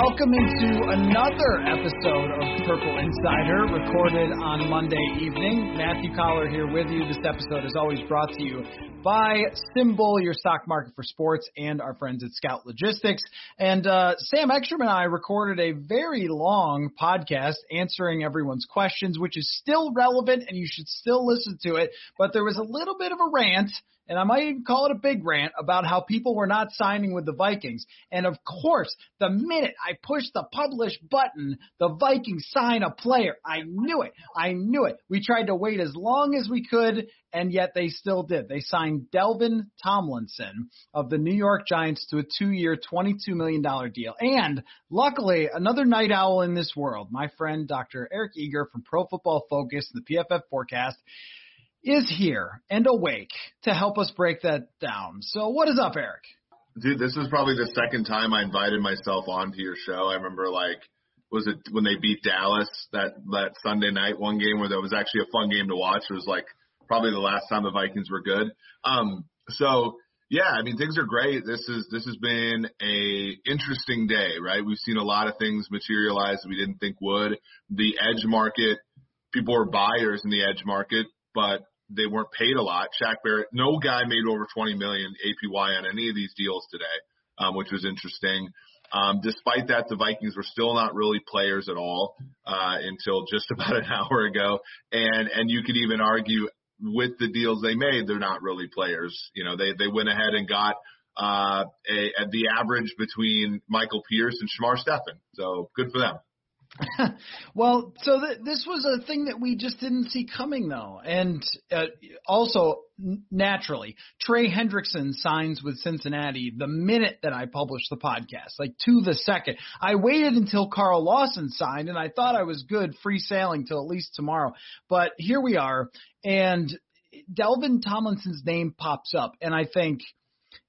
Welcome into another episode of Purple Insider, recorded on Monday evening. Matthew Coller here with you. This episode is always brought to you by SimBull, your stock market for sports, and our friends at Scout Logistics. And uh, Sam Ekstrom and I recorded a very long podcast answering everyone's questions, which is still relevant, and you should still listen to it. But there was a little bit of a rant and I might even call it a big rant about how people were not signing with the Vikings. And of course, the minute I pushed the publish button, the Vikings sign a player. I knew it. I knew it. We tried to wait as long as we could, and yet they still did. They signed Dalvin Tomlinson of the New York Giants to a two-year, $22 million deal. And luckily, another night owl in this world, my friend Dr. Eric Eager from Pro Football Focus the PFF Forecast, is here and awake to help us break that down. So, what is up, Eric? Dude, this is probably the second time I invited myself onto your show. I remember like was it when they beat Dallas that that Sunday night one game where that was actually a fun game to watch. It was like probably the last time the Vikings were good. Um so yeah, I mean things are great. This is this has been a interesting day, right? We've seen a lot of things materialize that we didn't think would. The edge market, people were buyers in the edge market but they weren't paid a lot. Shaq Barrett, no guy made over 20 million APY on any of these deals today, um, which was interesting. Um, despite that, the Vikings were still not really players at all uh, until just about an hour ago, and and you could even argue with the deals they made, they're not really players. You know, they they went ahead and got uh, a, a the average between Michael Pierce and Shamar Stephen, so good for them. well, so th- this was a thing that we just didn't see coming, though, and uh, also n- naturally, Trey Hendrickson signs with Cincinnati the minute that I published the podcast, like to the second. I waited until Carl Lawson signed, and I thought I was good, free sailing till at least tomorrow. But here we are, and Dalvin Tomlinson's name pops up, and I think –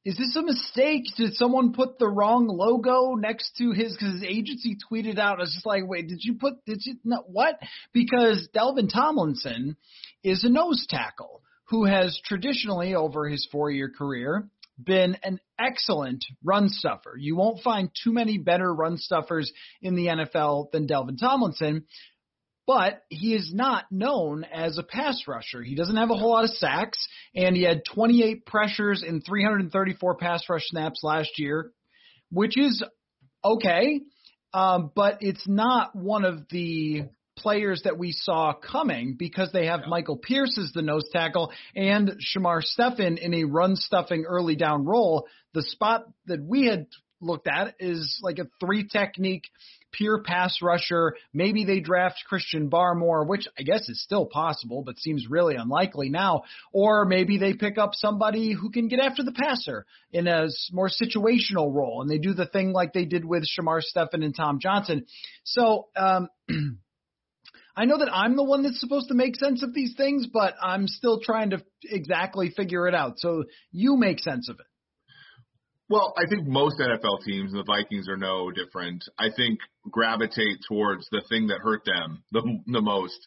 is this a mistake? Did someone put the wrong logo next to his? Because his agency tweeted out. I was just like, wait, did you put? Did you no, what? Because Dalvin Tomlinson is a nose tackle who has traditionally, over his four-year career, been an excellent run stuffer. You won't find too many better run stuffers in the NFL than Dalvin Tomlinson but he is not known as a pass rusher. He doesn't have a whole lot of sacks, and he had 28 pressures in 334 pass rush snaps last year, which is okay, um, but it's not one of the players that we saw coming because they have yeah. Michael Pierce as the nose tackle and Shamar Stephen in a run stuffing early down role. The spot that we had looked at is like a three technique pure pass rusher. Maybe they draft Christian Barmore, which I guess is still possible, but seems really unlikely now. Or maybe they pick up somebody who can get after the passer in a more situational role, and they do the thing like they did with Shamar Stephen and Tom Johnson. So, um, I know that I'm the one that's supposed to make sense of these things, but I'm still trying to exactly figure it out. So you make sense of it. Well, I think most NFL teams, and the Vikings are no different, I think gravitate towards the thing that hurt them the, the most.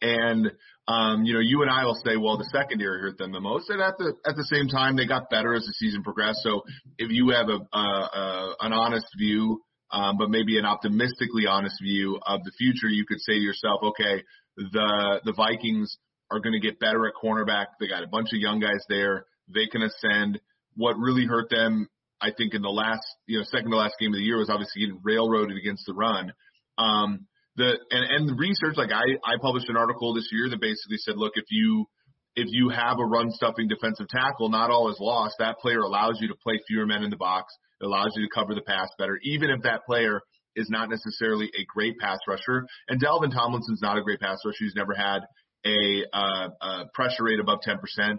And, um, you know, you and I will say, well, the secondary hurt them the most. And at the, at the same time, they got better as the season progressed. So if you have a, a, a an honest view um, but maybe an optimistically honest view of the future, you could say to yourself, okay, the the Vikings are going to get better at cornerback. They got a bunch of young guys there. They can ascend. What really hurt them, I think, in the last, you know, second to last game of the year was obviously getting railroaded against the run. Um, the and and the research, like I I published an article this year that basically said, look, if you if you have a run stuffing defensive tackle, not all is lost. That player allows you to play fewer men in the box. It allows you to cover the pass better, even if that player is not necessarily a great pass rusher. And Dalvin Tomlinson's not a great pass rusher. He's never had a, uh, a pressure rate above 10%.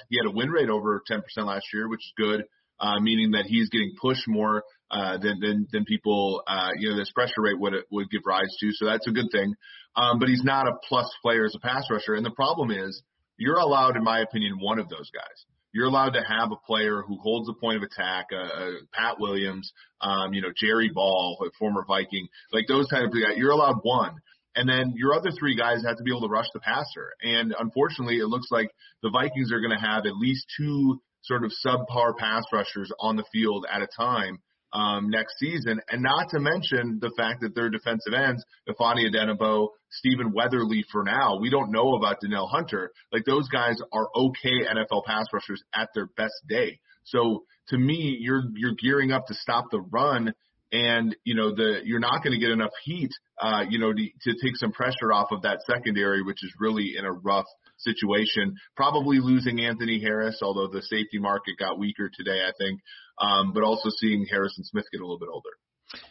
He had a win rate over 10% last year, which is good, uh, meaning that he's getting pushed more uh, than than than people uh, you know this pressure rate would would give rise to. So that's a good thing. Um, but he's not a plus player as a pass rusher. And the problem is you're allowed, in my opinion, one of those guys. You're allowed to have a player who holds the point of attack, uh, uh, Pat Williams, um, you know, Jerry Ball, a former Viking, like those type of guys. You're allowed one. And then your other three guys have to be able to rush the passer. And unfortunately, it looks like the Vikings are going to have at least two sort of subpar pass rushers on the field at a time um, next season, and not to mention the fact that their defensive ends, Ifeadi Odenigbo, Stephen Weatherly for now, we don't know about Danielle Hunter. Like those guys are okay NFL pass rushers at their best day. So to me, you're you're gearing up to stop the run and you know the you're not going to get enough heat uh you know to, to take some pressure off of that secondary which is really in a rough situation probably losing Anthony Harris although the safety market got weaker today I think um but also seeing Harrison Smith get a little bit older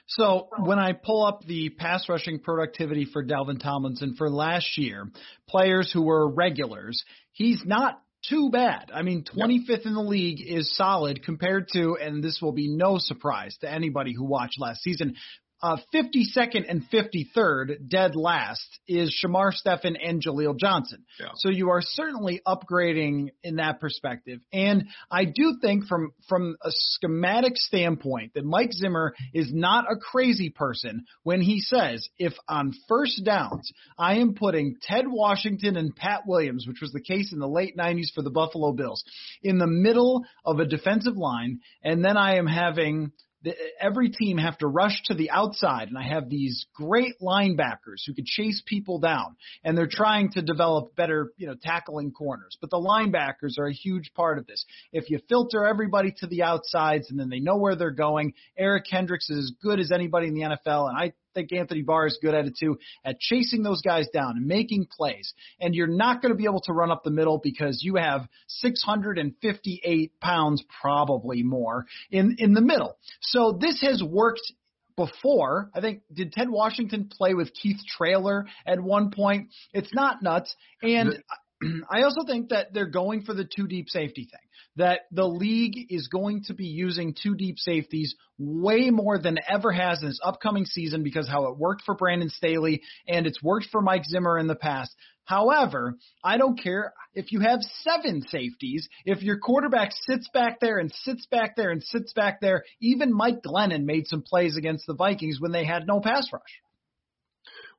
so when I pull up the pass rushing productivity for Dalvin Tomlinson for last year, players who were regulars, he's not too bad. I mean, 25th yep. in the league is solid compared to, and this will be no surprise to anybody who watched last season, uh, 52nd and 53rd, dead last, is Shamar Stephen and Jaleel Johnson. Yeah. So you are certainly upgrading in that perspective. And I do think from from a schematic standpoint that Mike Zimmer is not a crazy person when he says if on first downs I am putting Ted Washington and Pat Williams, which was the case in the late 90s for the Buffalo Bills, in the middle of a defensive line, and then I am having the, every team have to rush to the outside, and I have these great linebackers who could chase people down, and they're trying to develop better, you know, tackling corners. But the linebackers are a huge part of this. If you filter everybody to the outsides, and then they know where they're going, Eric Kendricks is as good as anybody in the NFL, and I think Anthony Barr is good at it too, at chasing those guys down and making plays. And you're not going to be able to run up the middle because you have 658 pounds, probably more, in, in the middle. So this has worked before. I think did Ted Washington play with Keith Traylor at one point? It's not nuts. And I also think that they're going for the two deep safety thing. That the league is going to be using two deep safeties way more than ever has in this upcoming season because how it worked for Brandon Staley and it's worked for Mike Zimmer in the past. However, I don't care if you have seven safeties, if your quarterback sits back there and sits back there and sits back there. Even Mike Glennon made some plays against the Vikings when they had no pass rush.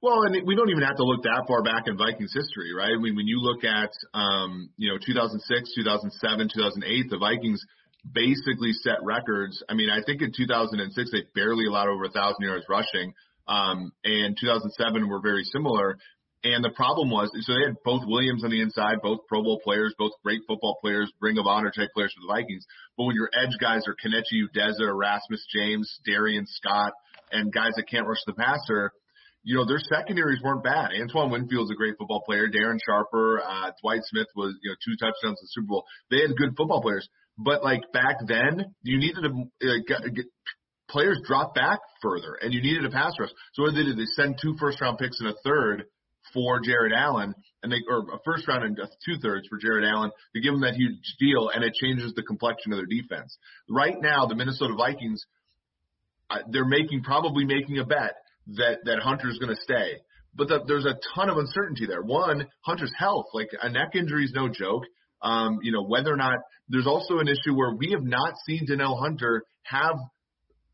Well, and we don't even have to look that far back in Vikings history, right? I mean, when you look at, um, you know, 2006, 2007, 2008, the Vikings basically set records. I mean, I think in 2006 they barely allowed over a thousand yards rushing, um, and 2007 were very similar. And the problem was, so they had both Williams on the inside, both Pro Bowl players, both great football players, Ring of Honor type players for the Vikings. But when your edge guys are Kenechi Udeze, Erasmus James, Darrion Scott, and guys that can't rush the passer, you know, their secondaries weren't bad. Antoine Winfield's a great football player. Darren Sharper, uh, Dwight Smith was, you know, two touchdowns in the Super Bowl. They had good football players. But like back then, you needed to uh, get, get, players drop back further and you needed a pass rush. So what they did, they send two first round picks and a third for Jared Allen and they, or a first round and two thirds for Jared Allen to give them that huge deal and it changes the complexion of their defense. Right now, the Minnesota Vikings, uh, they're making, probably making a bet that that Hunter's going to stay. But the, there's a ton of uncertainty there. One, Hunter's health, like a neck injury is no joke. Um, you know, whether or not there's also an issue where we have not seen Danielle Hunter have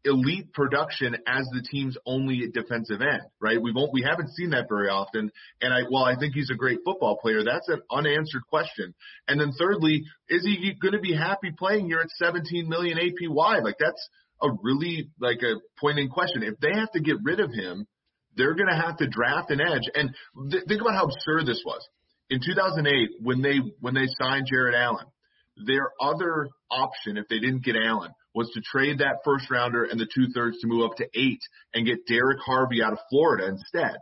elite production as the team's only defensive end, right? We won't, we haven't seen that very often. And I, while I think he's a great football player, that's an unanswered question. And then thirdly, is he going to be happy playing here at 17 million APY? Like that's a really like a pointing question. If they have to get rid of him, they're going to have to draft an edge. And th- think about how absurd this was. In 2008, when they when they signed Jared Allen, their other option, if they didn't get Allen, was to trade that first rounder and the two thirds to move up to eight and get Derrick Harvey out of Florida instead.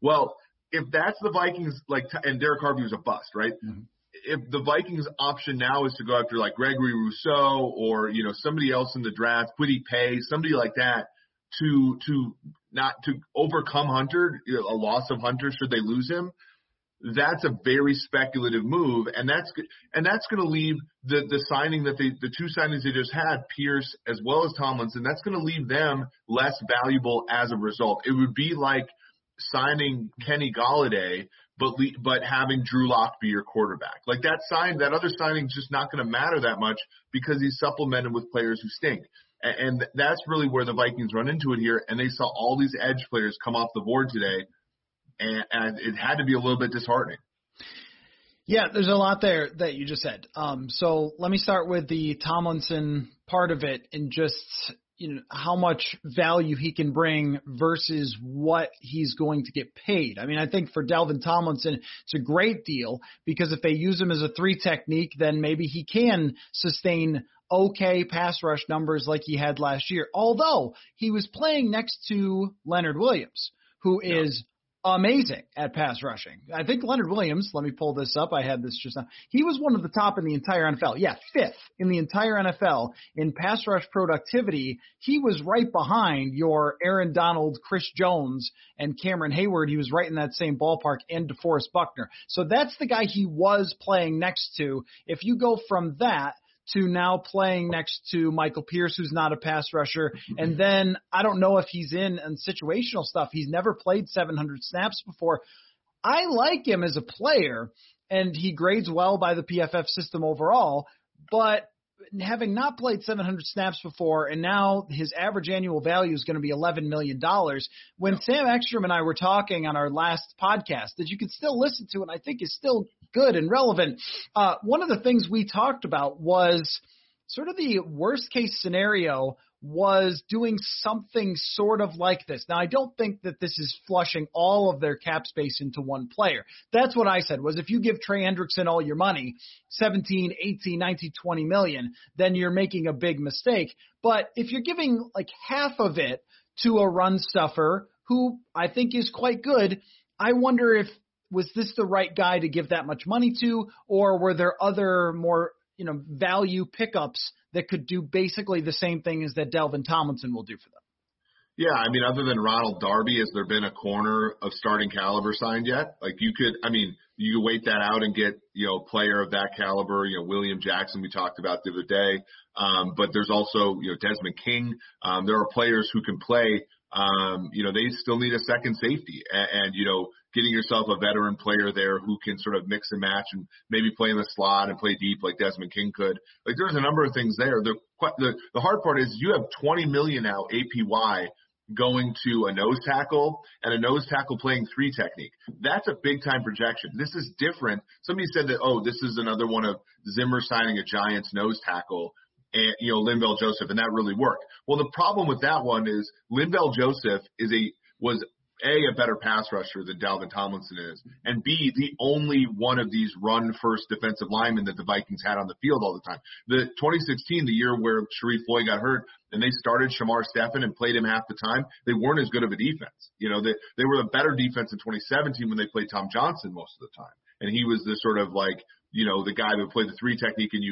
Well, if that's the Vikings, like, and Derrick Harvey was a bust, right? Mm-hmm. If the Vikings option now is to go after like Gregory Rousseau or you know somebody else in the draft, Kwity Paye, somebody like that, to to not to overcome Hunter, a loss of Hunter should they lose him, that's a very speculative move, and that's and that's going to leave the the signing that they the two signings they just had, Pierce as well as Tomlinson, that's going to leave them less valuable as a result. It would be like signing Kenny Golladay, but le- but having Drew Lock be your quarterback. Like that sign, that other signing is just not going to matter that much because he's supplemented with players who stink. And, And that's really where the Vikings run into it here. And they saw all these edge players come off the board today, and, and it had to be a little bit disheartening. Yeah, there's a lot there that you just said. Um, so let me start with the Tomlinson part of it and just you know how much value he can bring versus what he's going to get paid. I mean, I think for Dalvin Tomlinson, it's a great deal because if they use him as a three technique, then maybe he can sustain okay pass rush numbers like he had last year. Although he was playing next to Leonard Williams, who is amazing at pass rushing. I think Leonard Williams, let me pull this up. I had this just now. He was one of the top in the entire NFL. Yeah, fifth in the entire NFL in pass rush productivity. He was right behind your Aaron Donald, Chris Jones, and Cameron Heyward. He was right in that same ballpark and DeForest Buckner. So that's the guy he was playing next to. If you go from that to now playing next to Michael Pierce, who's not a pass rusher. Mm-hmm. And then I don't know if he's in and situational stuff. He's never played 700 snaps before. I like him as a player, and he grades well by the PFF system overall. But having not played 700 snaps before, and now his average annual value is going to be 11 million dollars. When Sam Ekstrom and I were talking on our last podcast, that you can still listen to, and I think is still good and relevant. Uh, one of the things we talked about was sort of the worst case scenario was doing something sort of like this. Now, I don't think that this is flushing all of their cap space into one player. That's what I said was if you give Trey Hendrickson all your money, 17, 18, 19, 20 million, then you're making a big mistake. But if you're giving like half of it to a run stuffer who I think is quite good, I wonder if was this the right guy to give that much money to, or were there other more you know value pickups that could do basically the same thing as that Dalvin Tomlinson will do for them? Yeah, I mean, other than Ronald Darby, has there been a corner of starting caliber signed yet? Like you could, I mean, you could wait that out and get, you know, a player of that caliber, you know, William Jackson we talked about the other day. Um, but there's also, you know, Desmond King. Um, there are players who can play. Um, you know, they still need a second safety and, and you know, getting yourself a veteran player there who can sort of mix and match and maybe play in the slot and play deep like Desmond King could. Like there's a number of things there. The the, the hard part is you have 20 million now APY going to a nose tackle and a nose tackle playing three technique. That's a big time projection. This is different. Somebody said that, oh, this is another one of Zimmer signing a Giants nose tackle and, you know, Linval Joseph, and that really worked. Well, the problem with that one is Linval Joseph is a, was a, a better pass rusher than Dalvin Tomlinson is, and B, the only one of these run first defensive linemen that the Vikings had on the field all the time. The 2016, the year where Sharrif Floyd got hurt, and they started Shamar Stephen and played him half the time, they weren't as good of a defense. You know, they, they were a better defense in 2017 when they played Tom Johnson most of the time. And he was the sort of like, you know, the guy who played the three technique and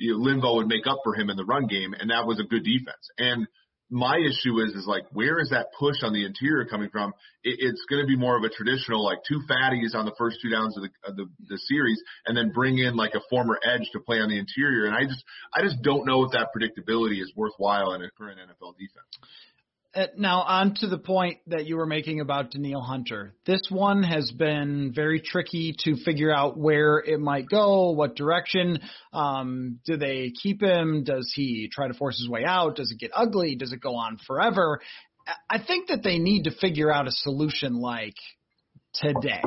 you, you Linval would make up for him in the run game. And that was a good defense. And my issue is is like where is that push on the interior coming from? It, it's going to be more of a traditional like two fatties on the first two downs of the, of the the series, and then bring in like a former edge to play on the interior. And I just I just don't know if that predictability is worthwhile in a current NFL defense. Uh, now, on to the point that you were making about Danielle Hunter. This one has been very tricky to figure out where it might go, what direction. Um, do they keep him? Does he try to force his way out? Does it get ugly? Does it go on forever? I think that they need to figure out a solution like today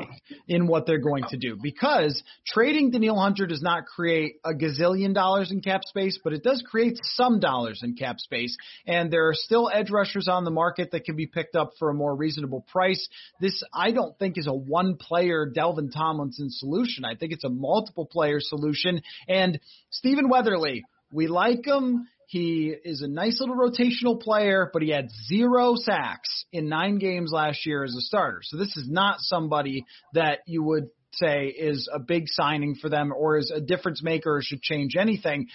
in what they're going to do because trading Danielle Hunter does not create a gazillion dollars in cap space, but it does create some dollars in cap space. And there are still edge rushers on the market that can be picked up for a more reasonable price. This, I don't think, is a one player Dalvin Tomlinson solution. I think it's a multiple player solution. And Stephen Weatherly, we like him. He is a nice little rotational player, but he had zero sacks in nine games last year as a starter. So this is not somebody that you would say is a big signing for them or is a difference maker or should change anything.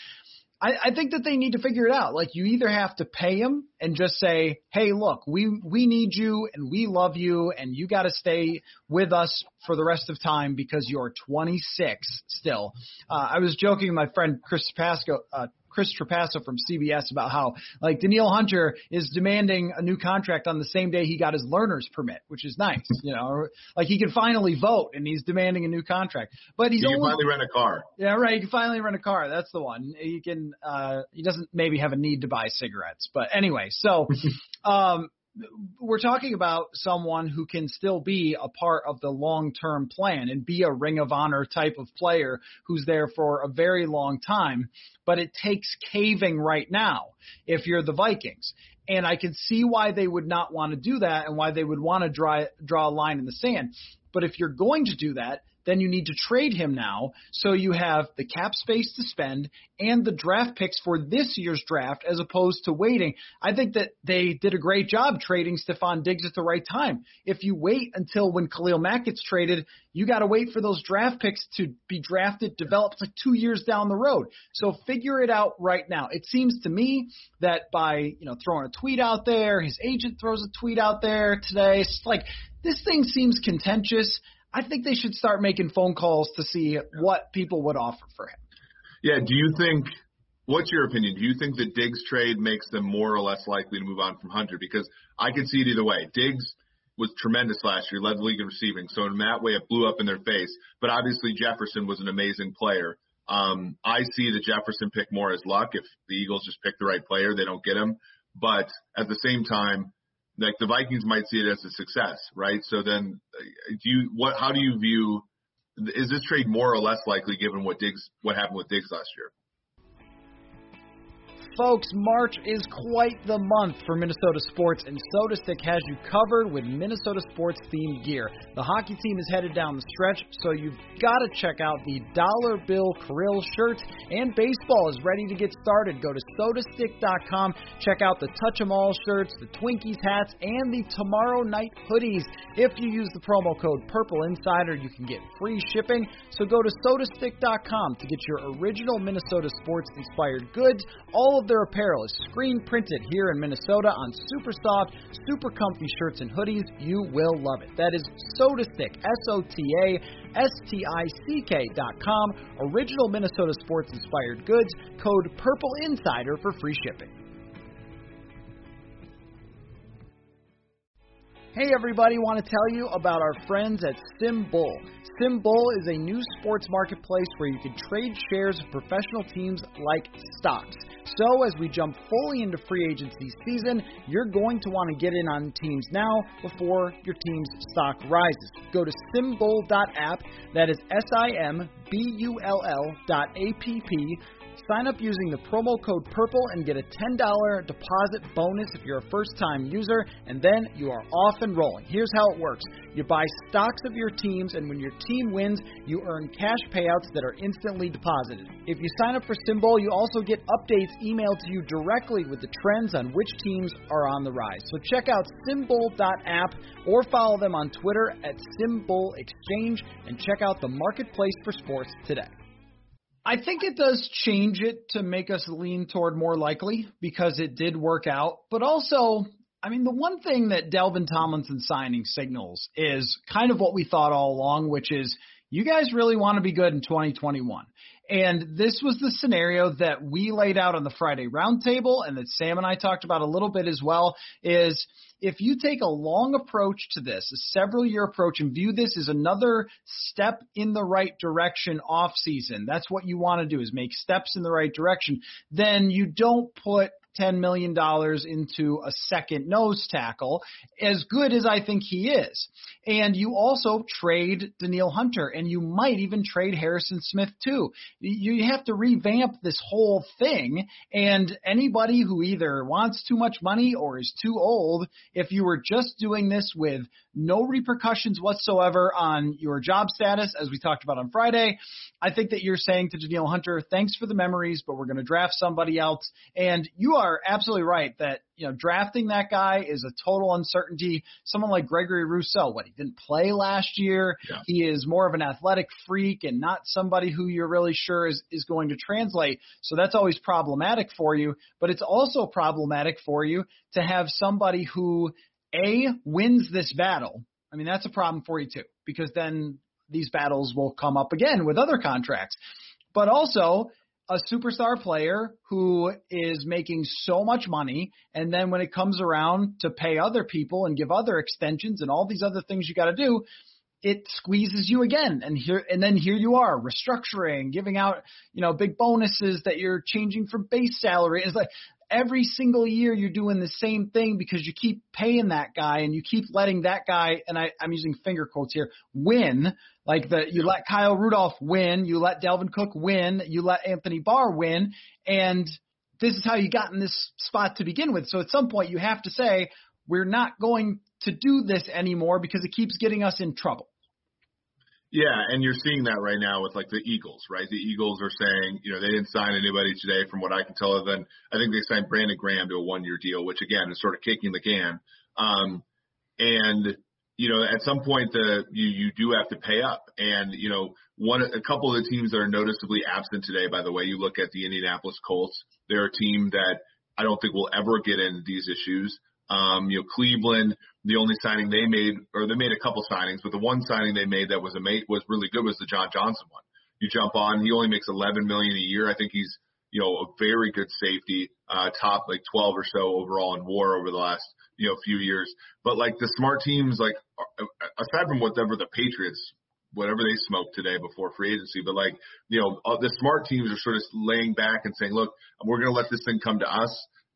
I, I think that they need to figure it out. Like you either have to pay him and just say, "Hey, look, we we need you and we love you and you got to stay with us for the rest of time because you're 26 still." Uh, I was joking with my friend Chris Pasco, uh, Chris Trapasso from CBS about how like Danielle Hunter is demanding a new contract on the same day he got his learner's permit, which is nice. You know, like he can finally vote and he's demanding a new contract. But he's you only, can finally rent a car. Yeah, right. He can finally rent a car. That's the one. He can. uh He doesn't maybe have a need to buy cigarettes, but anyway. So, um, we're talking about someone who can still be a part of the long term plan and be a ring of honor type of player who's there for a very long time. But it takes caving right now if you're the Vikings. And I can see why they would not want to do that and why they would want to draw, draw a line in the sand. But if you're going to do that, then you need to trade him now so you have the cap space to spend and the draft picks for this year's draft as opposed to waiting. I think that they did a great job trading Stefon Diggs at the right time. If you wait until when Khalil Mack gets traded, you got to wait for those draft picks to be drafted, developed like two years down the road. So figure it out right now. It seems to me that by, you know, throwing a tweet out there, his agent throws a tweet out there today. It's like, this thing seems contentious. I think they should start making phone calls to see what people would offer for him. Yeah. Do you think? What's your opinion? Do you think the Diggs trade makes them more or less likely to move on from Hunter? Because I could see it either way. Diggs was tremendous last year, led the league in receiving. So in that way, it blew up in their face. But obviously, Jefferson was an amazing player. Um, I see the Jefferson pick more as luck. If the Eagles just pick the right player, they don't get him. But at the same time, like the Vikings might see it as a success, right? So then, uh, do you what? How do you view? Is this trade more or less likely given what Diggs what happened with Diggs last year? Folks, March is quite the month for Minnesota sports, and SotaStick has you covered with Minnesota sports themed gear. The hockey team is headed down the stretch, so you've got to check out the Dollar Bill Krill shirts, and baseball is ready to get started. Go to sotastick.com, check out the Touch 'em All shirts, the Twinkies hats, and the Tomorrow Night hoodies. If you use the promo code Purple Insider, you can get free shipping. So go to sotastick.com to get your original Minnesota sports inspired goods. All of their apparel is screen printed here in Minnesota on super soft, super comfy shirts and hoodies. You will love it. That is SotaStick, S O T A S T I C K dot com. Original Minnesota sports inspired goods. Code Purple Insider for free shipping. Hey everybody, want to tell you about our friends at SimBull. SimBull is a new sports marketplace where you can trade shares of professional teams like stocks. So, as we jump fully into free agency season, you're going to want to get in on teams now before your team's stock rises. Go to simbull.app, that is S I M B U L L dot A P P Sign up using the promo code PURPLE and get a $10 deposit bonus if you're a first time user, and then you are off and rolling. Here's how it works you buy stocks of your teams, and when your team wins, you earn cash payouts that are instantly deposited. If you sign up for SimBull, you also get updates emailed to you directly with the trends on which teams are on the rise. So check out simbull.app or follow them on Twitter at SimBull Exchange and check out the marketplace for sports today. I think it does change it to make us lean toward more likely because it did work out. But also, I mean, the one thing that Dalvin Tomlinson signing signals is kind of what we thought all along, which is you guys really want to be good in 2021. And this was the scenario that we laid out on the Friday roundtable and that Sam and I talked about a little bit as well is – if you take a long approach to this, a several year approach, and view this as another step in the right direction off season, that's what you want to do is make steps in the right direction, then you don't put $10 million into a second nose tackle, as good as I think he is. And you also trade Danielle Hunter, and you might even trade Harrison Smith too. You have to revamp this whole thing. And anybody who either wants too much money or is too old, if you were just doing this with no repercussions whatsoever on your job status, as we talked about on Friday. I think that you're saying to Danielle Hunter, thanks for the memories, but we're going to draft somebody else. And you are absolutely right that, you know, drafting that guy is a total uncertainty. Someone like Gregory Rousseau, what, he didn't play last year. Yeah. He is more of an athletic freak and not somebody who you're really sure is, is going to translate. So that's always problematic for you, but it's also problematic for you to have somebody who a wins this battle, I mean that's a problem for you too, because then these battles will come up again with other contracts. But also a superstar player who is making so much money, and then when it comes around to pay other people and give other extensions and all these other things you got to do, it squeezes you again. And here and then here you are restructuring giving out you know big bonuses that you're changing for base salary. It's like every single year you're doing the same thing because you keep paying that guy and you keep letting that guy and I, I'm using finger quotes here win. Like the you let Kyle Rudolph win, you let Dalvin Cook win, you let Anthony Barr win, and this is how you got in this spot to begin with. So at some point you have to say we're not going to do this anymore because it keeps getting us in trouble. Yeah, and you're seeing that right now with like the Eagles, right? The Eagles are saying, you know, they didn't sign anybody today, from what I can tell. Than I think they signed Brandon Graham to a one-year deal, which again is sort of kicking the can. Um, and you know, at some point, the you you do have to pay up. And you know, one a couple of the teams that are noticeably absent today. By the way, you look at the Indianapolis Colts; they're a team that I don't think will ever get into these issues. Um, you know, Cleveland, the only signing they made, or they made a couple signings, but the one signing they made that was a mate was really good was the John Johnson one. You jump on, he only makes 11 million a year. I think he's, you know, a very good safety, uh, top like 12 or so overall in WAR over the last, you know, few years. But like the smart teams, like aside from whatever the Patriots whatever they smoked today before free agency. But like, you know, uh, the smart teams are sort of laying back and saying, look, we're going to let this thing come to us.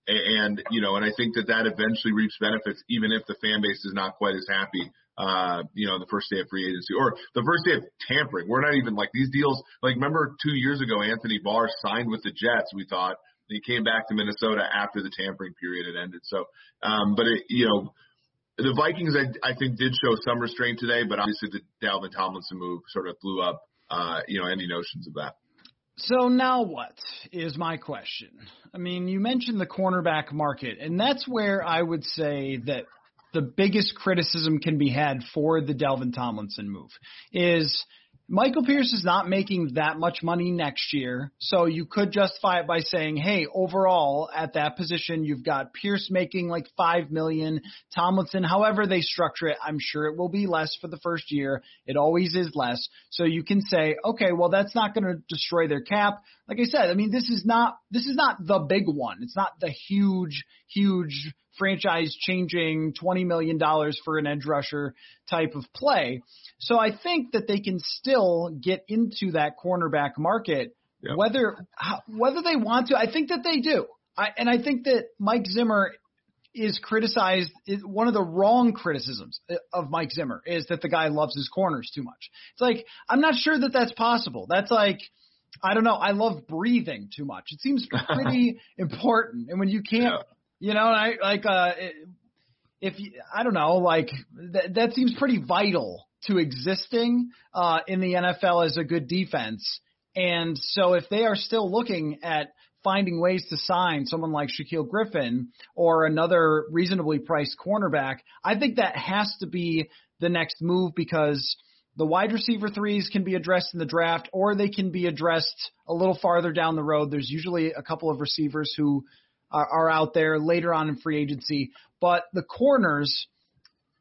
And, you know, and I think that that eventually reaps benefits, even if the fan base is not quite as happy, uh, you know, the first day of free agency or the first day of tampering. We're not even like these deals. Like, remember two years ago, Anthony Barr signed with the Jets. We thought he came back to Minnesota after the tampering period had ended. So, um, but it, you know, the Vikings, I, I think, did show some restraint today, but obviously the Dalvin Tomlinson move sort of blew up, uh, you know, any notions of that. So now what is my question? I mean, you mentioned the cornerback market, and that's where I would say that the biggest criticism can be had for the Dalvin Tomlinson move is – Michael Pierce is not making that much money next year, so you could justify it by saying, "Hey, overall at that position, you've got Pierce making like five million, Tomlinson, however they structure it, I'm sure it will be less for the first year. It always is less. So you can say, okay, well that's not going to destroy their cap. Like I said, I mean this is not this is not the big one. It's not the huge, huge franchise changing $20 million for an edge rusher type of play. So I think that they can still get into that cornerback market, yep. whether whether they want to. I think that they do, I, and I think that Mike Zimmer is criticized. One of the wrong criticisms of Mike Zimmer is that the guy loves his corners too much. It's like I'm not sure that that's possible. That's like I don't know. I love breathing too much. It seems pretty important, and when you can't, yeah. You know, I like uh, if I don't know, like that that seems pretty vital to existing uh, in the NFL as a good defense. And so if they are still looking at finding ways to sign someone like Shaquill Griffin or another reasonably priced cornerback, I think that has to be the next move because the wide receiver threes can be addressed in the draft or they can be addressed a little farther down the road. There's usually a couple of receivers who are, are out there later on in free agency, but the corners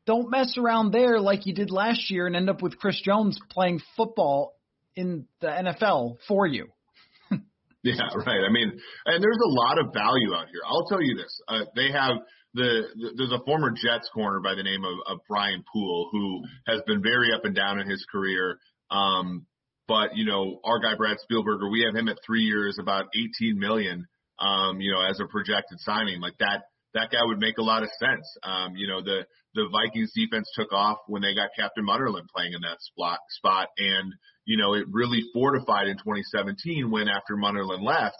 don't mess around there like you did last year and end up with Chris Jones playing football in the NFL for you. yeah, right. I mean, and there's a lot of value out here. I'll tell you this: uh, they have the, the there's a former Jets corner by the name of, of Brian Poole who has been very up and down in his career. Um, but you know, our guy Brad Spielberger, we have him at three years, about 18 million. Um, you know, as a projected signing. Like that, that guy would make a lot of sense. Um, you know, the, the Vikings defense took off when they got Captain Munnerlyn playing in that spot, spot. And, you know, it really fortified in 2017 when after Munnerlyn left,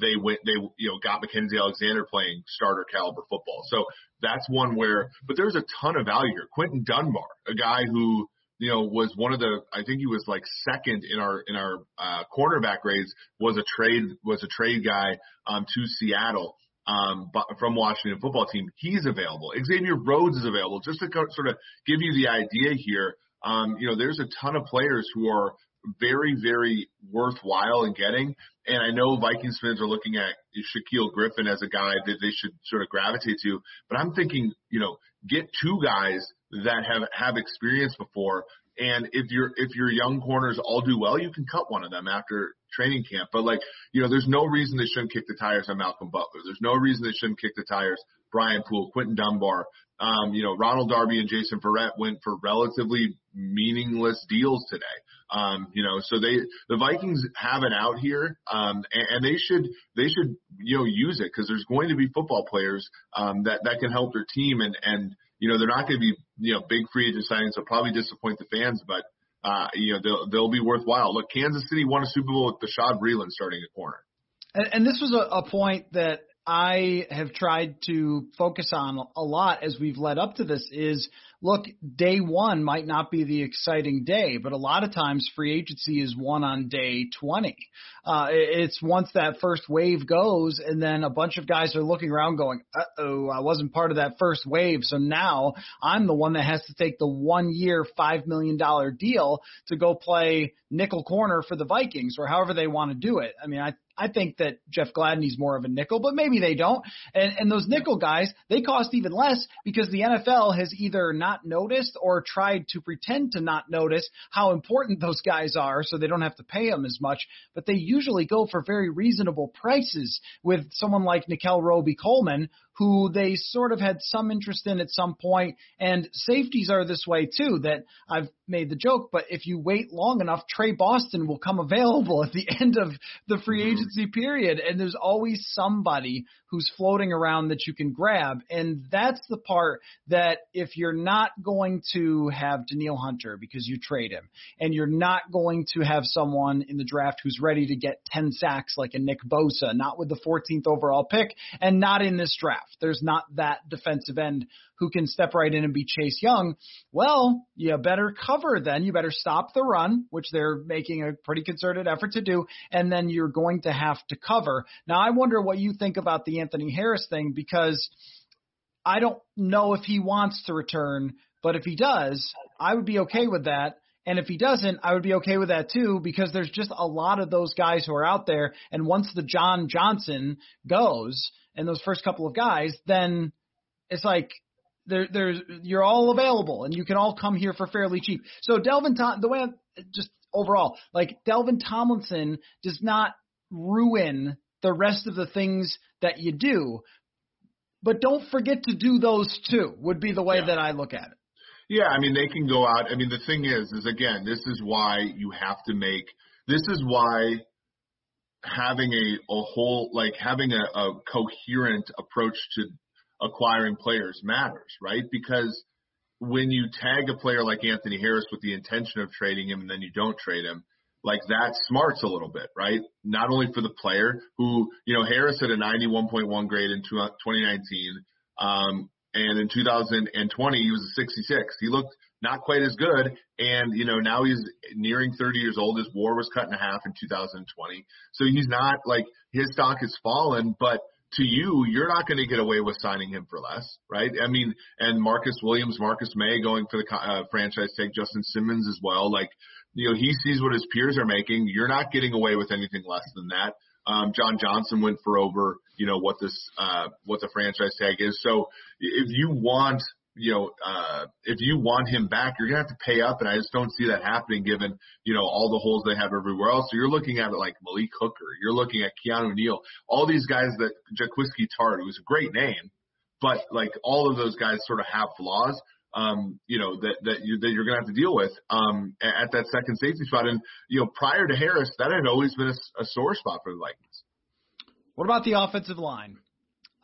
they went, they, you know, got Mackensie Alexander playing starter caliber football. So that's one where, but there's a ton of value here. Quinton Dunbar, a guy who, you know, was one of the, I think he was like second in our, in our, uh, cornerback grades was a trade, was a trade guy, um, to Seattle, um, from Washington football team. He's available. Xavier Rhodes is available. Just to sort of give you the idea here, um, you know, there's a ton of players who are very, very worthwhile in getting. And I know Vikings fans are looking at Shaquill Griffin as a guy that they should sort of gravitate to, but I'm thinking, you know, get two guys that have have experience before. And if your if your young corners all do well, you can cut one of them after training camp. But like, you know, there's no reason they shouldn't kick the tires on Malcolm Butler. There's no reason they shouldn't kick the tires Brian Poole, Quinton Dunbar. Um, you know, Ronald Darby and Jason Verrett went for relatively meaningless deals today. Um, you know, so they the Vikings have an out here, um, and, and they should they should you know use it because there's going to be football players um, that that can help their team, and and you know they're not going to be you know big free agent signings. They'll probably disappoint the fans, but uh, you know they'll they'll be worthwhile. Look, Kansas City won a Super Bowl with Bashaud Breeland starting at corner. And, and this was a, a point that I have tried to focus on a lot as we've led up to this is look, day one might not be the exciting day, but a lot of times free agency is won on day 20. Uh, it's once that first wave goes and then a bunch of guys are looking around going, uh oh, I wasn't part of that first wave. So now I'm the one that has to take the one year, $5 million deal to go play nickel corner for the Vikings or however they want to do it. I mean, I I think that Jeff Gladney's more of a nickel, but maybe they don't. And, and those nickel guys, they cost even less because the NFL has either not noticed or tried to pretend to not notice how important those guys are so they don't have to pay them as much. But they usually go for very reasonable prices with someone like Nickell Robey-Coleman, who they sort of had some interest in at some point. And safeties are this way too, that I've made the joke, but if you wait long enough, Tre Boston will come available at the end of the free mm-hmm. agency period. And there's always somebody who's floating around that you can grab. And that's the part that if you're not going to have Danielle Hunter because you trade him, and you're not going to have someone in the draft who's ready to get 10 sacks like a Nick Bosa, not with the 14th overall pick, and not in this draft. There's not that defensive end who can step right in and be Chase Young. Well, you better cover then. You better stop the run, which they're making a pretty concerted effort to do, and then you're going to have to cover. Now, I wonder what you think about the Anthony Harris thing because I don't know if he wants to return, but if he does, I would be okay with that. And if he doesn't, I would be okay with that too because there's just a lot of those guys who are out there. And once the John Johnson goes and those first couple of guys, then it's like there, there's you're all available and you can all come here for fairly cheap. So Dalvin, Tom, the way I'm, just overall, like Dalvin Tomlinson does not ruin the rest of the things that you do. But don't forget to do those too, would be the way yeah. that I look at it. Yeah, I mean, they can go out. I mean, the thing is, is again, this is why you have to make, this is why having a, a whole, like having a, a coherent approach to acquiring players matters, right? Because when you tag a player like Anthony Harris with the intention of trading him and then you don't trade him, like that smarts a little bit, right? Not only for the player who, you know, Harris had a 91.1 grade in 2019. Um, and in 2020, he was a 66. He looked not quite as good. And, you know, now he's nearing 30 years old. His war was cut in half in 2020. So he's not like his stock has fallen, but to you, you're not going to get away with signing him for less, right? I mean, and Marcus Williams, Marcus Maye going for the uh, franchise tag, Justin Simmons as well. Like, you know, he sees what his peers are making. You're not getting away with anything less than that. Um, John Johnson went for over, you know, what this, uh, what the franchise tag is. So if you want, you know, uh, if you want him back, you're to have to pay up. And I just don't see that happening given, you know, all the holes they have everywhere else. So you're looking at it like Malik Hooker. You're looking at Keanu Neal, all these guys that Jaquiski Tartt, who's a great name, but like all of those guys sort of have flaws um, you know, that, that, you, that you're to have to deal with, um, at that second safety spot. And, you know, prior to Harris, that had always been a, a sore spot for the Vikings. What about the offensive line?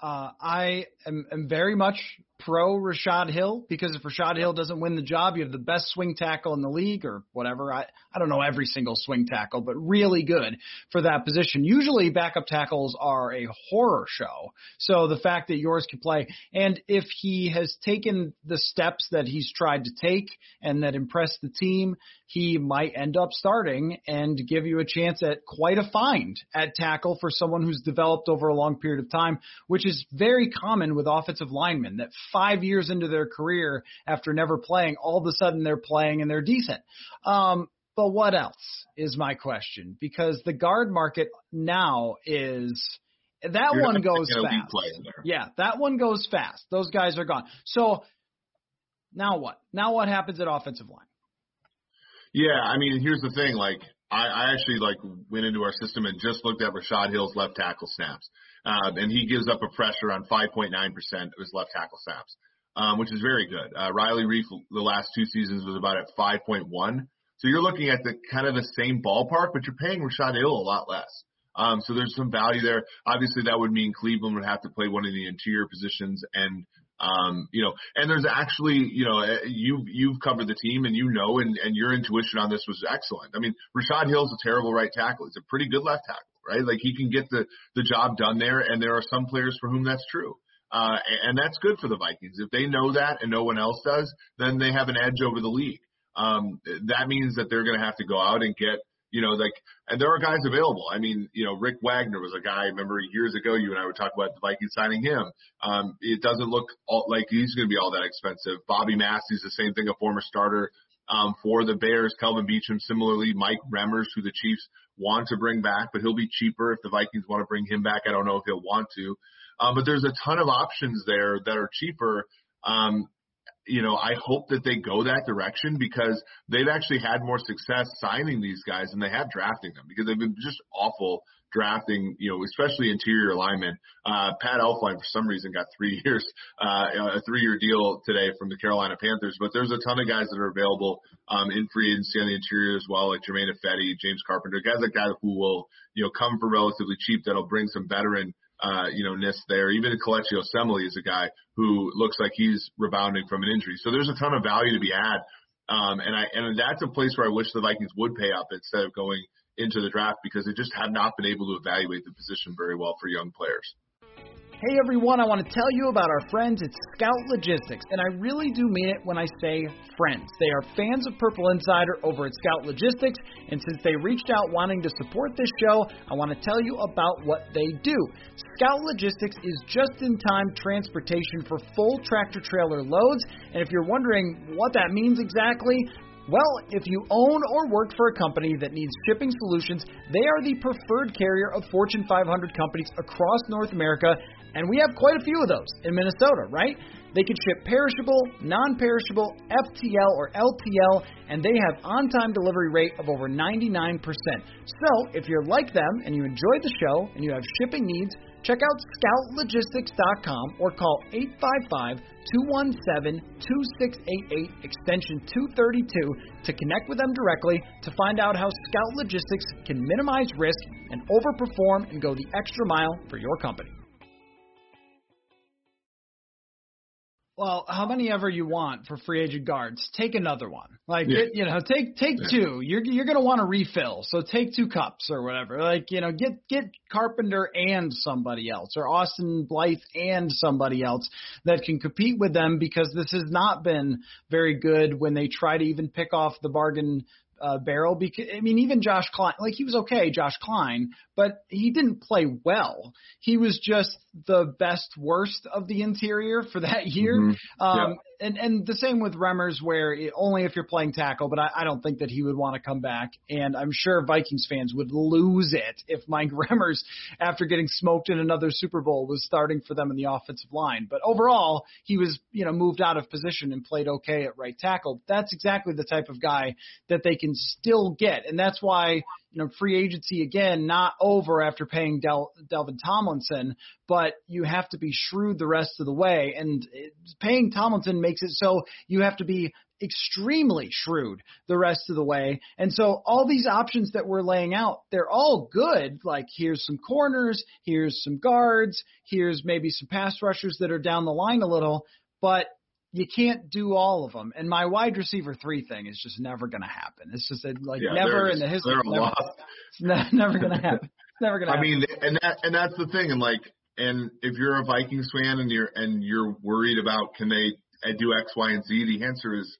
Uh, I am, am very much pro Rashod Hill because if Rashod Hill doesn't win the job, you have the best swing tackle in the league or whatever. I, I don't know every single swing tackle, but really good for that position. Usually backup tackles are a horror show. So the fact that yours can play and if he has taken the steps that he's tried to take and that impress the team, he might end up starting and give you a chance at quite a find at tackle for someone who's developed over a long period of time, which is very common with offensive linemen that five years into their career after never playing, all of a sudden they're playing and they're decent. Um, but what else is my question? Because the guard market now is that You're one goes getting a elite fast. Yeah, that one goes fast. Those guys are gone. So now what? Now what happens at offensive line? Yeah, I mean, here's the thing. Like, I, I actually like went into our system and just looked at Rashod Hill's left tackle snaps, um, and he gives up a pressure on 5.9% of his left tackle snaps, um, which is very good. Uh, Riley Reiff the last two seasons was about at 5.1, so you're looking at the kind of the same ballpark, but you're paying Rashod Hill a lot less. Um, so there's some value there. Obviously, that would mean Cleveland would have to play one of the interior positions, and um, you know, and there's actually, you know, uh, you've you've covered the team, and you know, and and your intuition on this was excellent. I mean, Rashod Hill's a terrible right tackle. He's a pretty good left tackle, right? Like he can get the the job done there, and there are some players for whom that's true. Uh, and that's good for the Vikings. If they know that and no one else does, then they have an edge over the league. Um, that means that they're going to have to go out and get you know, like, and there are guys available. I mean, you know, Rick Wagner was a guy, I remember years ago, you and I would talk about the Vikings signing him. Um, it doesn't look all, like he's going to be all that expensive. Bobby Massie's the same thing, a former starter, um, for the Bears. Kelvin Beachum, similarly, Mike Remmers, who the Chiefs want to bring back, but he'll be cheaper if the Vikings want to bring him back. I don't know if he'll want to. Um, but there's a ton of options there that are cheaper. Um, you know, I hope that they go that direction because they've actually had more success signing these guys than they have drafting them because they've been just awful drafting, you know, especially interior linemen. Uh, Pat Elflein for some reason got three years, uh, a three year deal today from the Carolina Panthers, but there's a ton of guys that are available, um, in free agency on the interior as well, like Germain Ifedi, James Carpenter, guys like that who will, you know, come for relatively cheap that'll bring some veteran uh, you know, Nis there. Even Kelechi Osemele is a guy who looks like he's rebounding from an injury. So there's a ton of value to be had. Um, and I, and that's a place where I wish the Vikings would pay up instead of going into the draft because they just have not been able to evaluate the position very well for young players. Hey everyone, I want to tell you about our friends at Scout Logistics, and I really do mean it when I say friends. They are fans of Purple Insider over at Scout Logistics, and since they reached out wanting to support this show, I want to tell you about what they do. Scout Logistics is just in time transportation for full tractor trailer loads, and if you're wondering what that means exactly, well, if you own or work for a company that needs shipping solutions, they are the preferred carrier of Fortune 500 companies across North America, and we have quite a few of those in Minnesota, right? They can ship perishable, non perishable, FTL, or LTL, and they have on time delivery rate of over 99%. So, if you're like them and you enjoy the show and you have shipping needs, check out scoutlogistics.com or call 855 217 2688 extension 232 to connect with them directly to find out how Scout Logistics can minimize risk and overperform and go the extra mile for your company. Well, how many ever you want for free agent guards? Take another one. Like Yeah. you know, take take Yeah. two. You're you're gonna want to refill, so take two cups or whatever. Like you know, get get Carpenter and somebody else, or Austin Blythe and somebody else that can compete with them because this has not been very good when they try to even pick off the bargain uh, barrel. Because I mean, even Josh Kline, like he was okay, Josh Kline, but he didn't play well. He was just the best worst of the interior for that year. Mhm. Um, and and the same with Remmers, where it, only if you're playing tackle. But I, I don't think that he would want to come back. And I'm sure Vikings fans would lose it if Mike Remmers, after getting smoked in another Super Bowl, was starting for them in the offensive line. But overall, he was you know moved out of position and played okay at right tackle. That's exactly the type of guy that they can still get, and that's why you know free agency again not over after paying Del, Dalvin Tomlinson, but you have to be shrewd the rest of the way. And paying Tomlinson makes it so you have to be extremely shrewd the rest of the way. And so all these options that we're laying out, they're all good. Like here's some corners, here's some guards, here's maybe some pass rushers that are down the line a little, but you can't do all of them. And my wide receiver three thing is just never going to happen. It's just like yeah, never in the history. Never, it's ne- never going to happen. It's never going to happen. I mean, and that and that's the thing. And like, and if you're a Vikings fan and you're and you're worried about can they uh, do X, Y, and Z, the answer is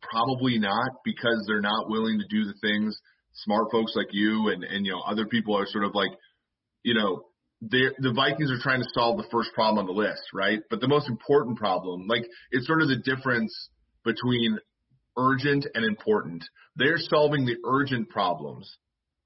probably not because they're not willing to do the things smart folks like you and and you know other people are sort of like, you know, the the Vikings are trying to solve the first problem on the list, right? But the most important problem, like it's sort of the difference between urgent and important. They're solving the urgent problems,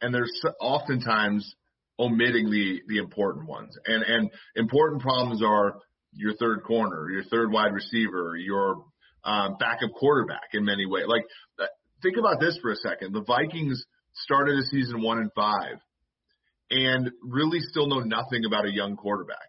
and they're oftentimes omitting the the important ones. And and important problems are your third corner, your third wide receiver, your um, backup quarterback in many ways. Like uh, think about this for a second. The Vikings started the season one and five and really still know nothing about a young quarterback.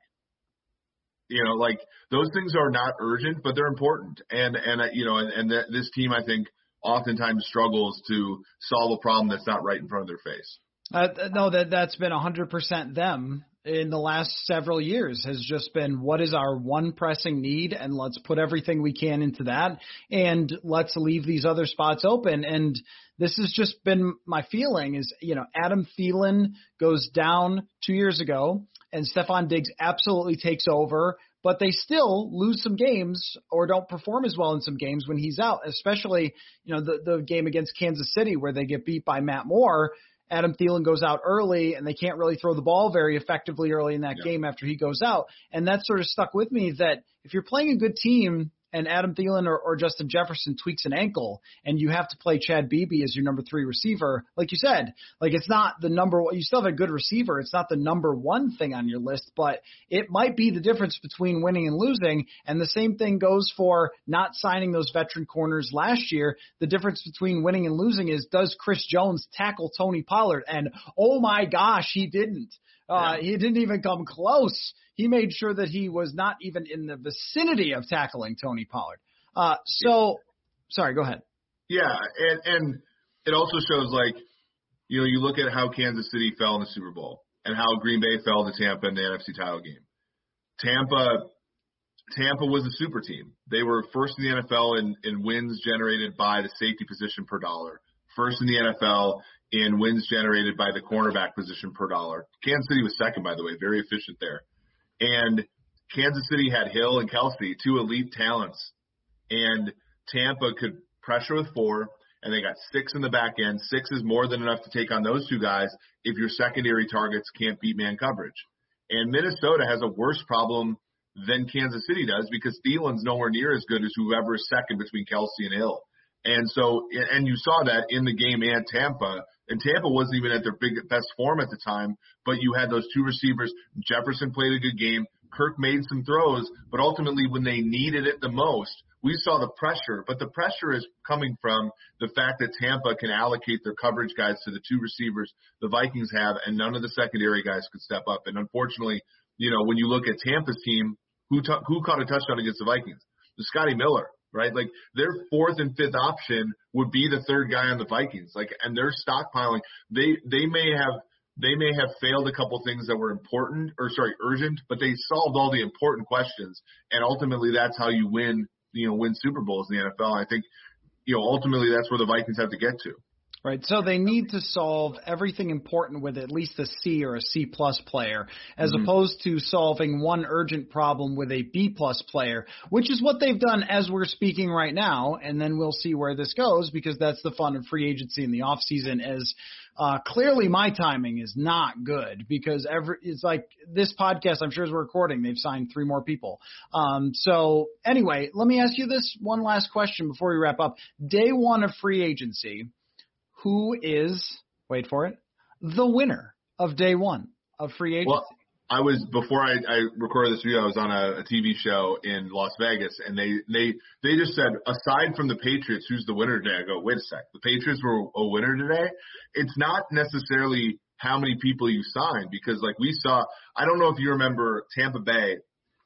You know, like those things are not urgent, but they're important. And and you know, and, and th- this team, I think, oftentimes struggles to solve a problem that's not right in front of their face. Uh, no, that that's been 100% them in the last several years has just been what is our one pressing need and let's put everything we can into that and let's leave these other spots open. And this has just been my feeling is you know Adam Thielen goes down 2 years ago and Stefon Diggs absolutely takes over but they still lose some games or don't perform as well in some games when he's out especially you know the the game against Kansas City where they get beat by Matt Moore Adam Thielen goes out early and they can't really throw the ball very effectively early in that yeah. game after he goes out. And that sort of stuck with me that if you're playing a good team and Adam Thielen or, or Justin Jefferson tweaks an ankle and you have to play Chad Beebe as your number three receiver, like you said, like it's not the number one, you still have a good receiver. It's not the number one thing on your list, but it might be the difference between winning and losing. And the same thing goes for not signing those veteran corners last year. The difference between winning and losing is does Chris Jones tackle Tony Pollard? And oh my gosh, he didn't. Uh, he didn't even come close. He made sure that he was not even in the vicinity of tackling Tony Pollard. Uh, so, sorry, go ahead. Yeah, and and it also shows like, you know, you look at how Kansas City fell in the Super Bowl and how Green Bay fell to Tampa in the NFC title game. Tampa, Tampa was a super team. They were first in the NFL in, in wins generated by the safety position per dollar. First in the NFL in wins generated by the cornerback position per dollar. Kansas City was second, by the way, very efficient there. And Kansas City had Hill and Kelsey, two elite talents, and Tampa could pressure with four, and they got six in the back end. Six is more than enough to take on those two guys if your secondary targets can't beat man coverage. And Minnesota has a worse problem than Kansas City does because Thielen's nowhere near as good as whoever is second between Kelsey and Hill. And so, and you saw that in the game and Tampa. And Tampa wasn't even at their big best form at the time, but you had those two receivers. Jefferson played a good game. Kirk made some throws, but ultimately when they needed it the most, we saw the pressure. But the pressure is coming from the fact that Tampa can allocate their coverage guys to the two receivers the Vikings have, and none of the secondary guys could step up. And unfortunately, you know, when you look at Tampa's team, who t- who caught a touchdown against the Vikings? The Scotty Miller right? Like their fourth and fifth option would be the third guy on the Vikings. Like, and they're stockpiling. They they may have they may have failed a couple things that were important or sorry urgent, but they solved all the important questions, and ultimately that's how you win. You know, win Super Bowls in the NFL. I think, you know, ultimately that's where the Vikings have to get to. Right. So they need to solve everything important with at least a C or a C plus player, as mm-hmm. opposed to solving one urgent problem with a B plus player, which is what they've done as we're speaking right now. And then we'll see where this goes because that's the fun of free agency in the off season. As uh, clearly my timing is not good because every it's like this podcast. I'm sure as we're recording, they've signed three more people. Um, so anyway, let me ask you this one last question before we wrap up. Day one of free agency who is, wait for it, the winner of day one of free agency. Well, I was before I, I recorded this video. I was on a, a TV show in Las Vegas, and they they they just said aside from the Patriots, who's the winner today? I go, wait a sec, the Patriots were a winner today. It's not necessarily how many people you signed because like we saw, I don't know if you remember Tampa Bay,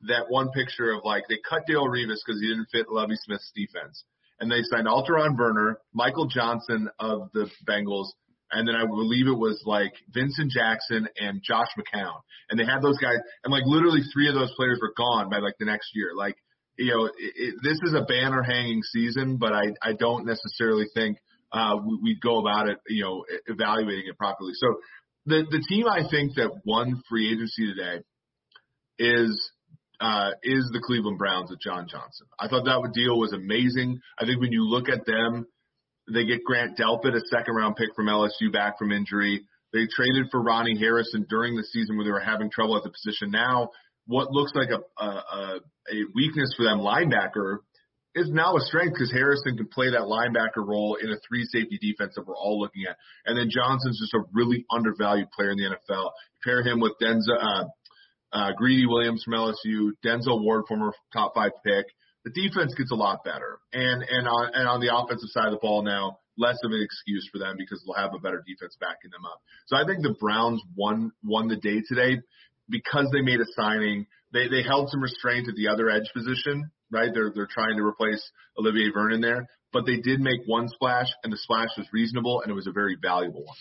that one picture of like they cut Darrelle Revis because he didn't fit Lovie Smith's defense, and they signed Alterraun Verner, Michael Johnson of the Bengals, and then I believe it was like Vincent Jackson and Josh McCown, and they had those guys, and like literally three of those players were gone by like the next year, like. You know, it, it, this is a banner hanging season, but I, I don't necessarily think uh, we, we'd go about it, you know, evaluating it properly. So the the team I think that won free agency today is uh, is the Cleveland Browns with John Johnson. I thought that deal was amazing. I think when you look at them, they get Grant Delpit, a second round pick from LSU back from injury. They traded for Ronnie Harrison during the season when they were having trouble at the position. Now, what looks like a, a, a weakness for them linebacker is now a strength because Harrison can play that linebacker role in a three safety defense that we're all looking at. And then Johnson's just a really undervalued player in the NFL. Pair him with Denzel, uh, uh, Greedy Williams from LSU, Denzel Ward, former top five pick. The defense gets a lot better. And, and on, and on the offensive side of the ball now, less of an excuse for them because they'll have a better defense backing them up. So I think the Browns won, won the day today because they made a signing. They, they held some restraint at the other edge position right? They're they're trying to replace Olivier Vernon there, but they did make one splash, and the splash was reasonable, and it was a very valuable one.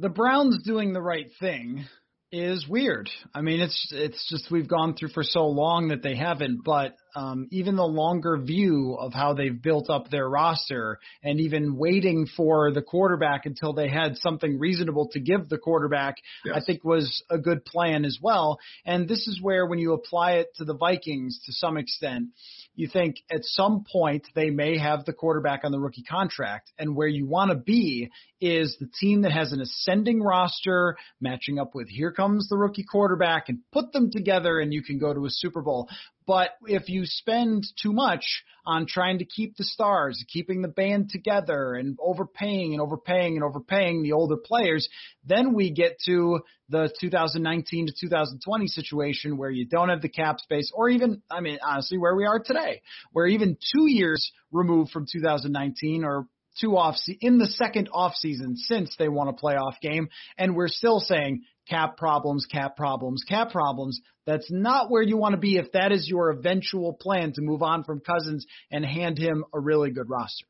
The Browns doing the right thing is weird. I mean, it's it's just we've gone through for so long that they haven't. But um, even the longer view of how they've built up their roster, and even waiting for the quarterback until they had something reasonable to give the quarterback, yes. I think was a good plan as well. And this is where, when you apply it to the Vikings to some extent, you think at some point they may have the quarterback on the rookie contract. And where you want to be is the team that has an ascending roster matching up with here comes the rookie quarterback and put them together and you can go to a Super Bowl. But if you spend too much on trying to keep the stars, keeping the band together and overpaying and overpaying and overpaying the older players, then we get to the 2019 to 2020 situation where you don't have the cap space or even, I mean, honestly, where we are today, where even two years removed from 2019 or two off se- in the second off season since they won a playoff game, and we're still saying cap problems, cap problems, cap problems. That's not where you want to be if that is your eventual plan to move on from Cousins and hand him a really good roster.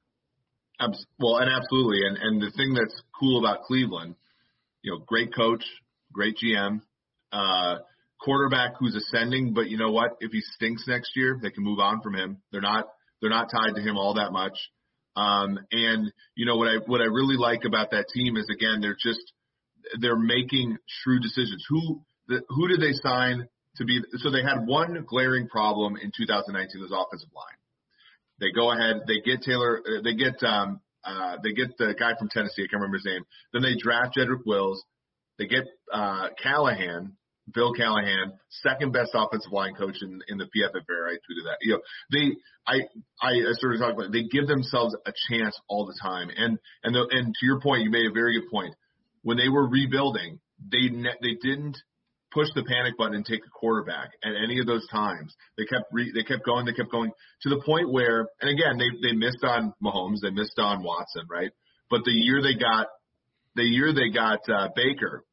Well, and absolutely, and and the thing that's cool about Cleveland, you know, great coach, great GM, uh, quarterback who's ascending, but you know what? If he stinks next year, they can move on from him. They're not they're not tied to him all that much. Um, and you know what I what I really like about that team is again they're just they're making shrewd decisions. Who the, who did they sign to be? So they had one glaring problem in 2019 was offensive line. They go ahead, they get Taylor, uh, they get um, uh, they get the guy from Tennessee. I can't remember his name. Then they draft Jedrick Wills. They get uh, Callahan, Bill Callahan, second best offensive line coach in, in the PFF era. I tweeted that. You know, they, I, I sort of talked about. They give themselves a chance all the time, and and the, and to your point, you made a very good point. When they were rebuilding, they ne- they didn't push the panic button and take a quarterback at any of those times. They kept re- they kept going, they kept going to the point where, and again, they they missed on Mahomes, they missed on Watson, right? But the year they got, the year they got uh, Baker,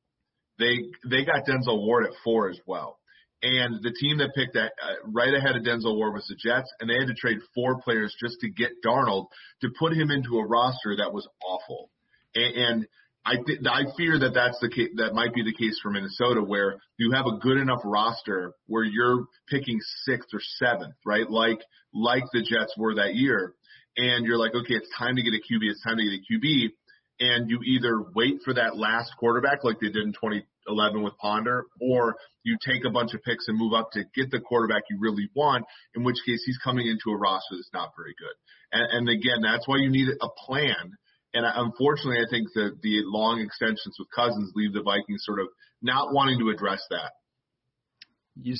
they they got Denzel Ward at four as well. And the team that picked that uh, right ahead of Denzel Ward was the Jets, and they had to trade four players just to get Darnold to put him into a roster that was awful. And, and I th- I fear that that's the case. That might be the case for Minnesota, where you have a good enough roster where you're picking sixth or seventh, right? Like like the Jets were that year, and you're like, okay, it's time to get a QB. It's time to get a QB and you either wait for that last quarterback like they did in 2011 with Ponder, or you take a bunch of picks and move up to get the quarterback you really want, in which case he's coming into a roster that's not very good. And, and again, that's why you need a plan. And unfortunately, I think that the long extensions with Cousins leave the Vikings sort of not wanting to address that. You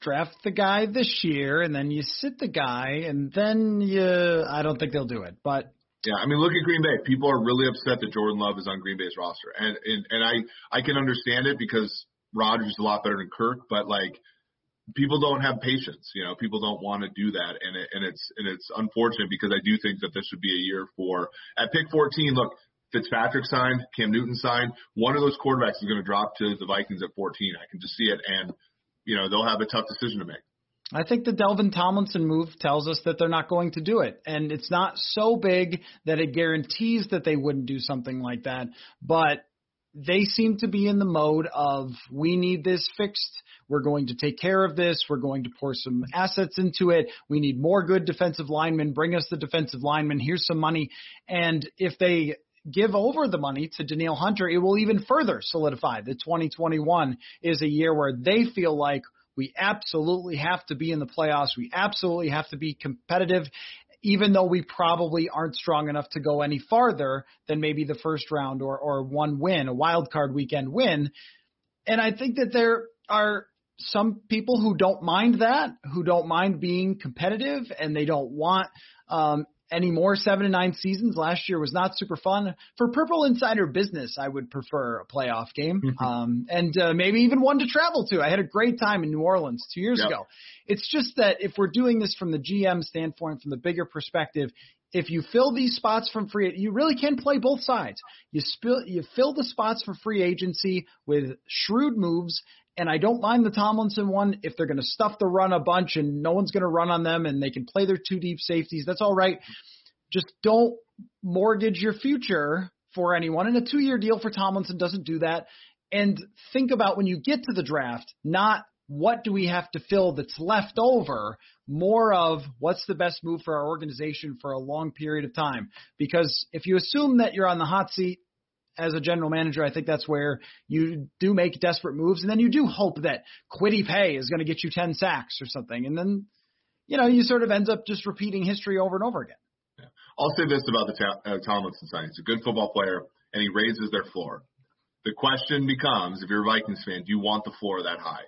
draft the guy this year, and then you sit the guy, and then you. I don't think they'll do it, but yeah, I mean, look at Green Bay. People are really upset that Jordan Love is on Green Bay's roster, and and, and I I can understand it because Rodgers is a lot better than Kirk, but like people don't have patience. You know, people don't want to do that, and it, and it's and it's unfortunate because I do think that this should be a year for at pick 14. Look, Fitzpatrick signed, Cam Newton signed. One of those quarterbacks is going to drop to the Vikings at 14. I can just see it, and you know they'll have a tough decision to make. I think the Dalvin Tomlinson move tells us that they're not going to do it. And it's not so big that it guarantees that they wouldn't do something like that. But they seem to be in the mode of we need this fixed. We're going to take care of this. We're going to pour some assets into it. We need more good defensive linemen. Bring us the defensive linemen. Here's some money. And if they give over the money to Danielle Hunter, it will even further solidify that 2021 is a year where they feel like we absolutely have to be in the playoffs. We absolutely have to be competitive, even though we probably aren't strong enough to go any farther than maybe the first round or, or one win, a wild card weekend win. And I think that there are some people who don't mind that, who don't mind being competitive, and they don't want um, any more seven and nine seasons. Last year was not super fun. For Purple Insider business, I would prefer a playoff game, mm-hmm. um, and uh, maybe even one to travel to. I had a great time in New Orleans two years yep. ago. It's just that if we're doing this from the GM standpoint, from the bigger perspective, if you fill these spots from free, you really can play both sides. You spill, you fill the spots for free agency with shrewd moves, and I don't mind the Tomlinson one if they're going to stuff the run a bunch and no one's going to run on them and they can play their two deep safeties. That's all right. Just don't mortgage your future for anyone. And a two year deal for Tomlinson doesn't do that. And think about when you get to the draft, not what do we have to fill that's left over, more of what's the best move for our organization for a long period of time. Because if you assume that you're on the hot seat as a general manager, I think that's where you do make desperate moves, and then you do hope that Kwity Paye is going to get you 10 sacks or something, and then you know you sort of ends up just repeating history over and over again. Yeah. I'll say this about the ta- uh, Tomlinson signing: he's a good football player, and he raises their floor. The question becomes, if you're a Vikings fan, do you want the floor that high?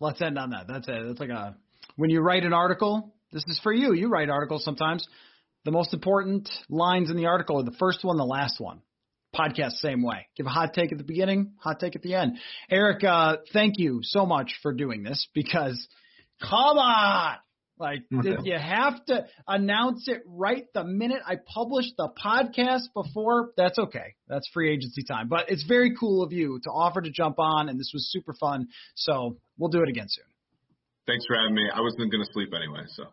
Let's end on that. That's it. That's like a when you write an article. This is for you. You write articles sometimes the most important lines in the article are the first one, the last one. Podcast, same way. Give a hot take at the beginning, hot take at the end. Eric, uh, thank you so much for doing this because come on. Like, did you have to announce it right the minute I published the podcast before? That's okay. That's free agency time. But it's very cool of you to offer to jump on, and this was super fun. So we'll do it again soon. Thanks for having me. I wasn't going to sleep anyway, so.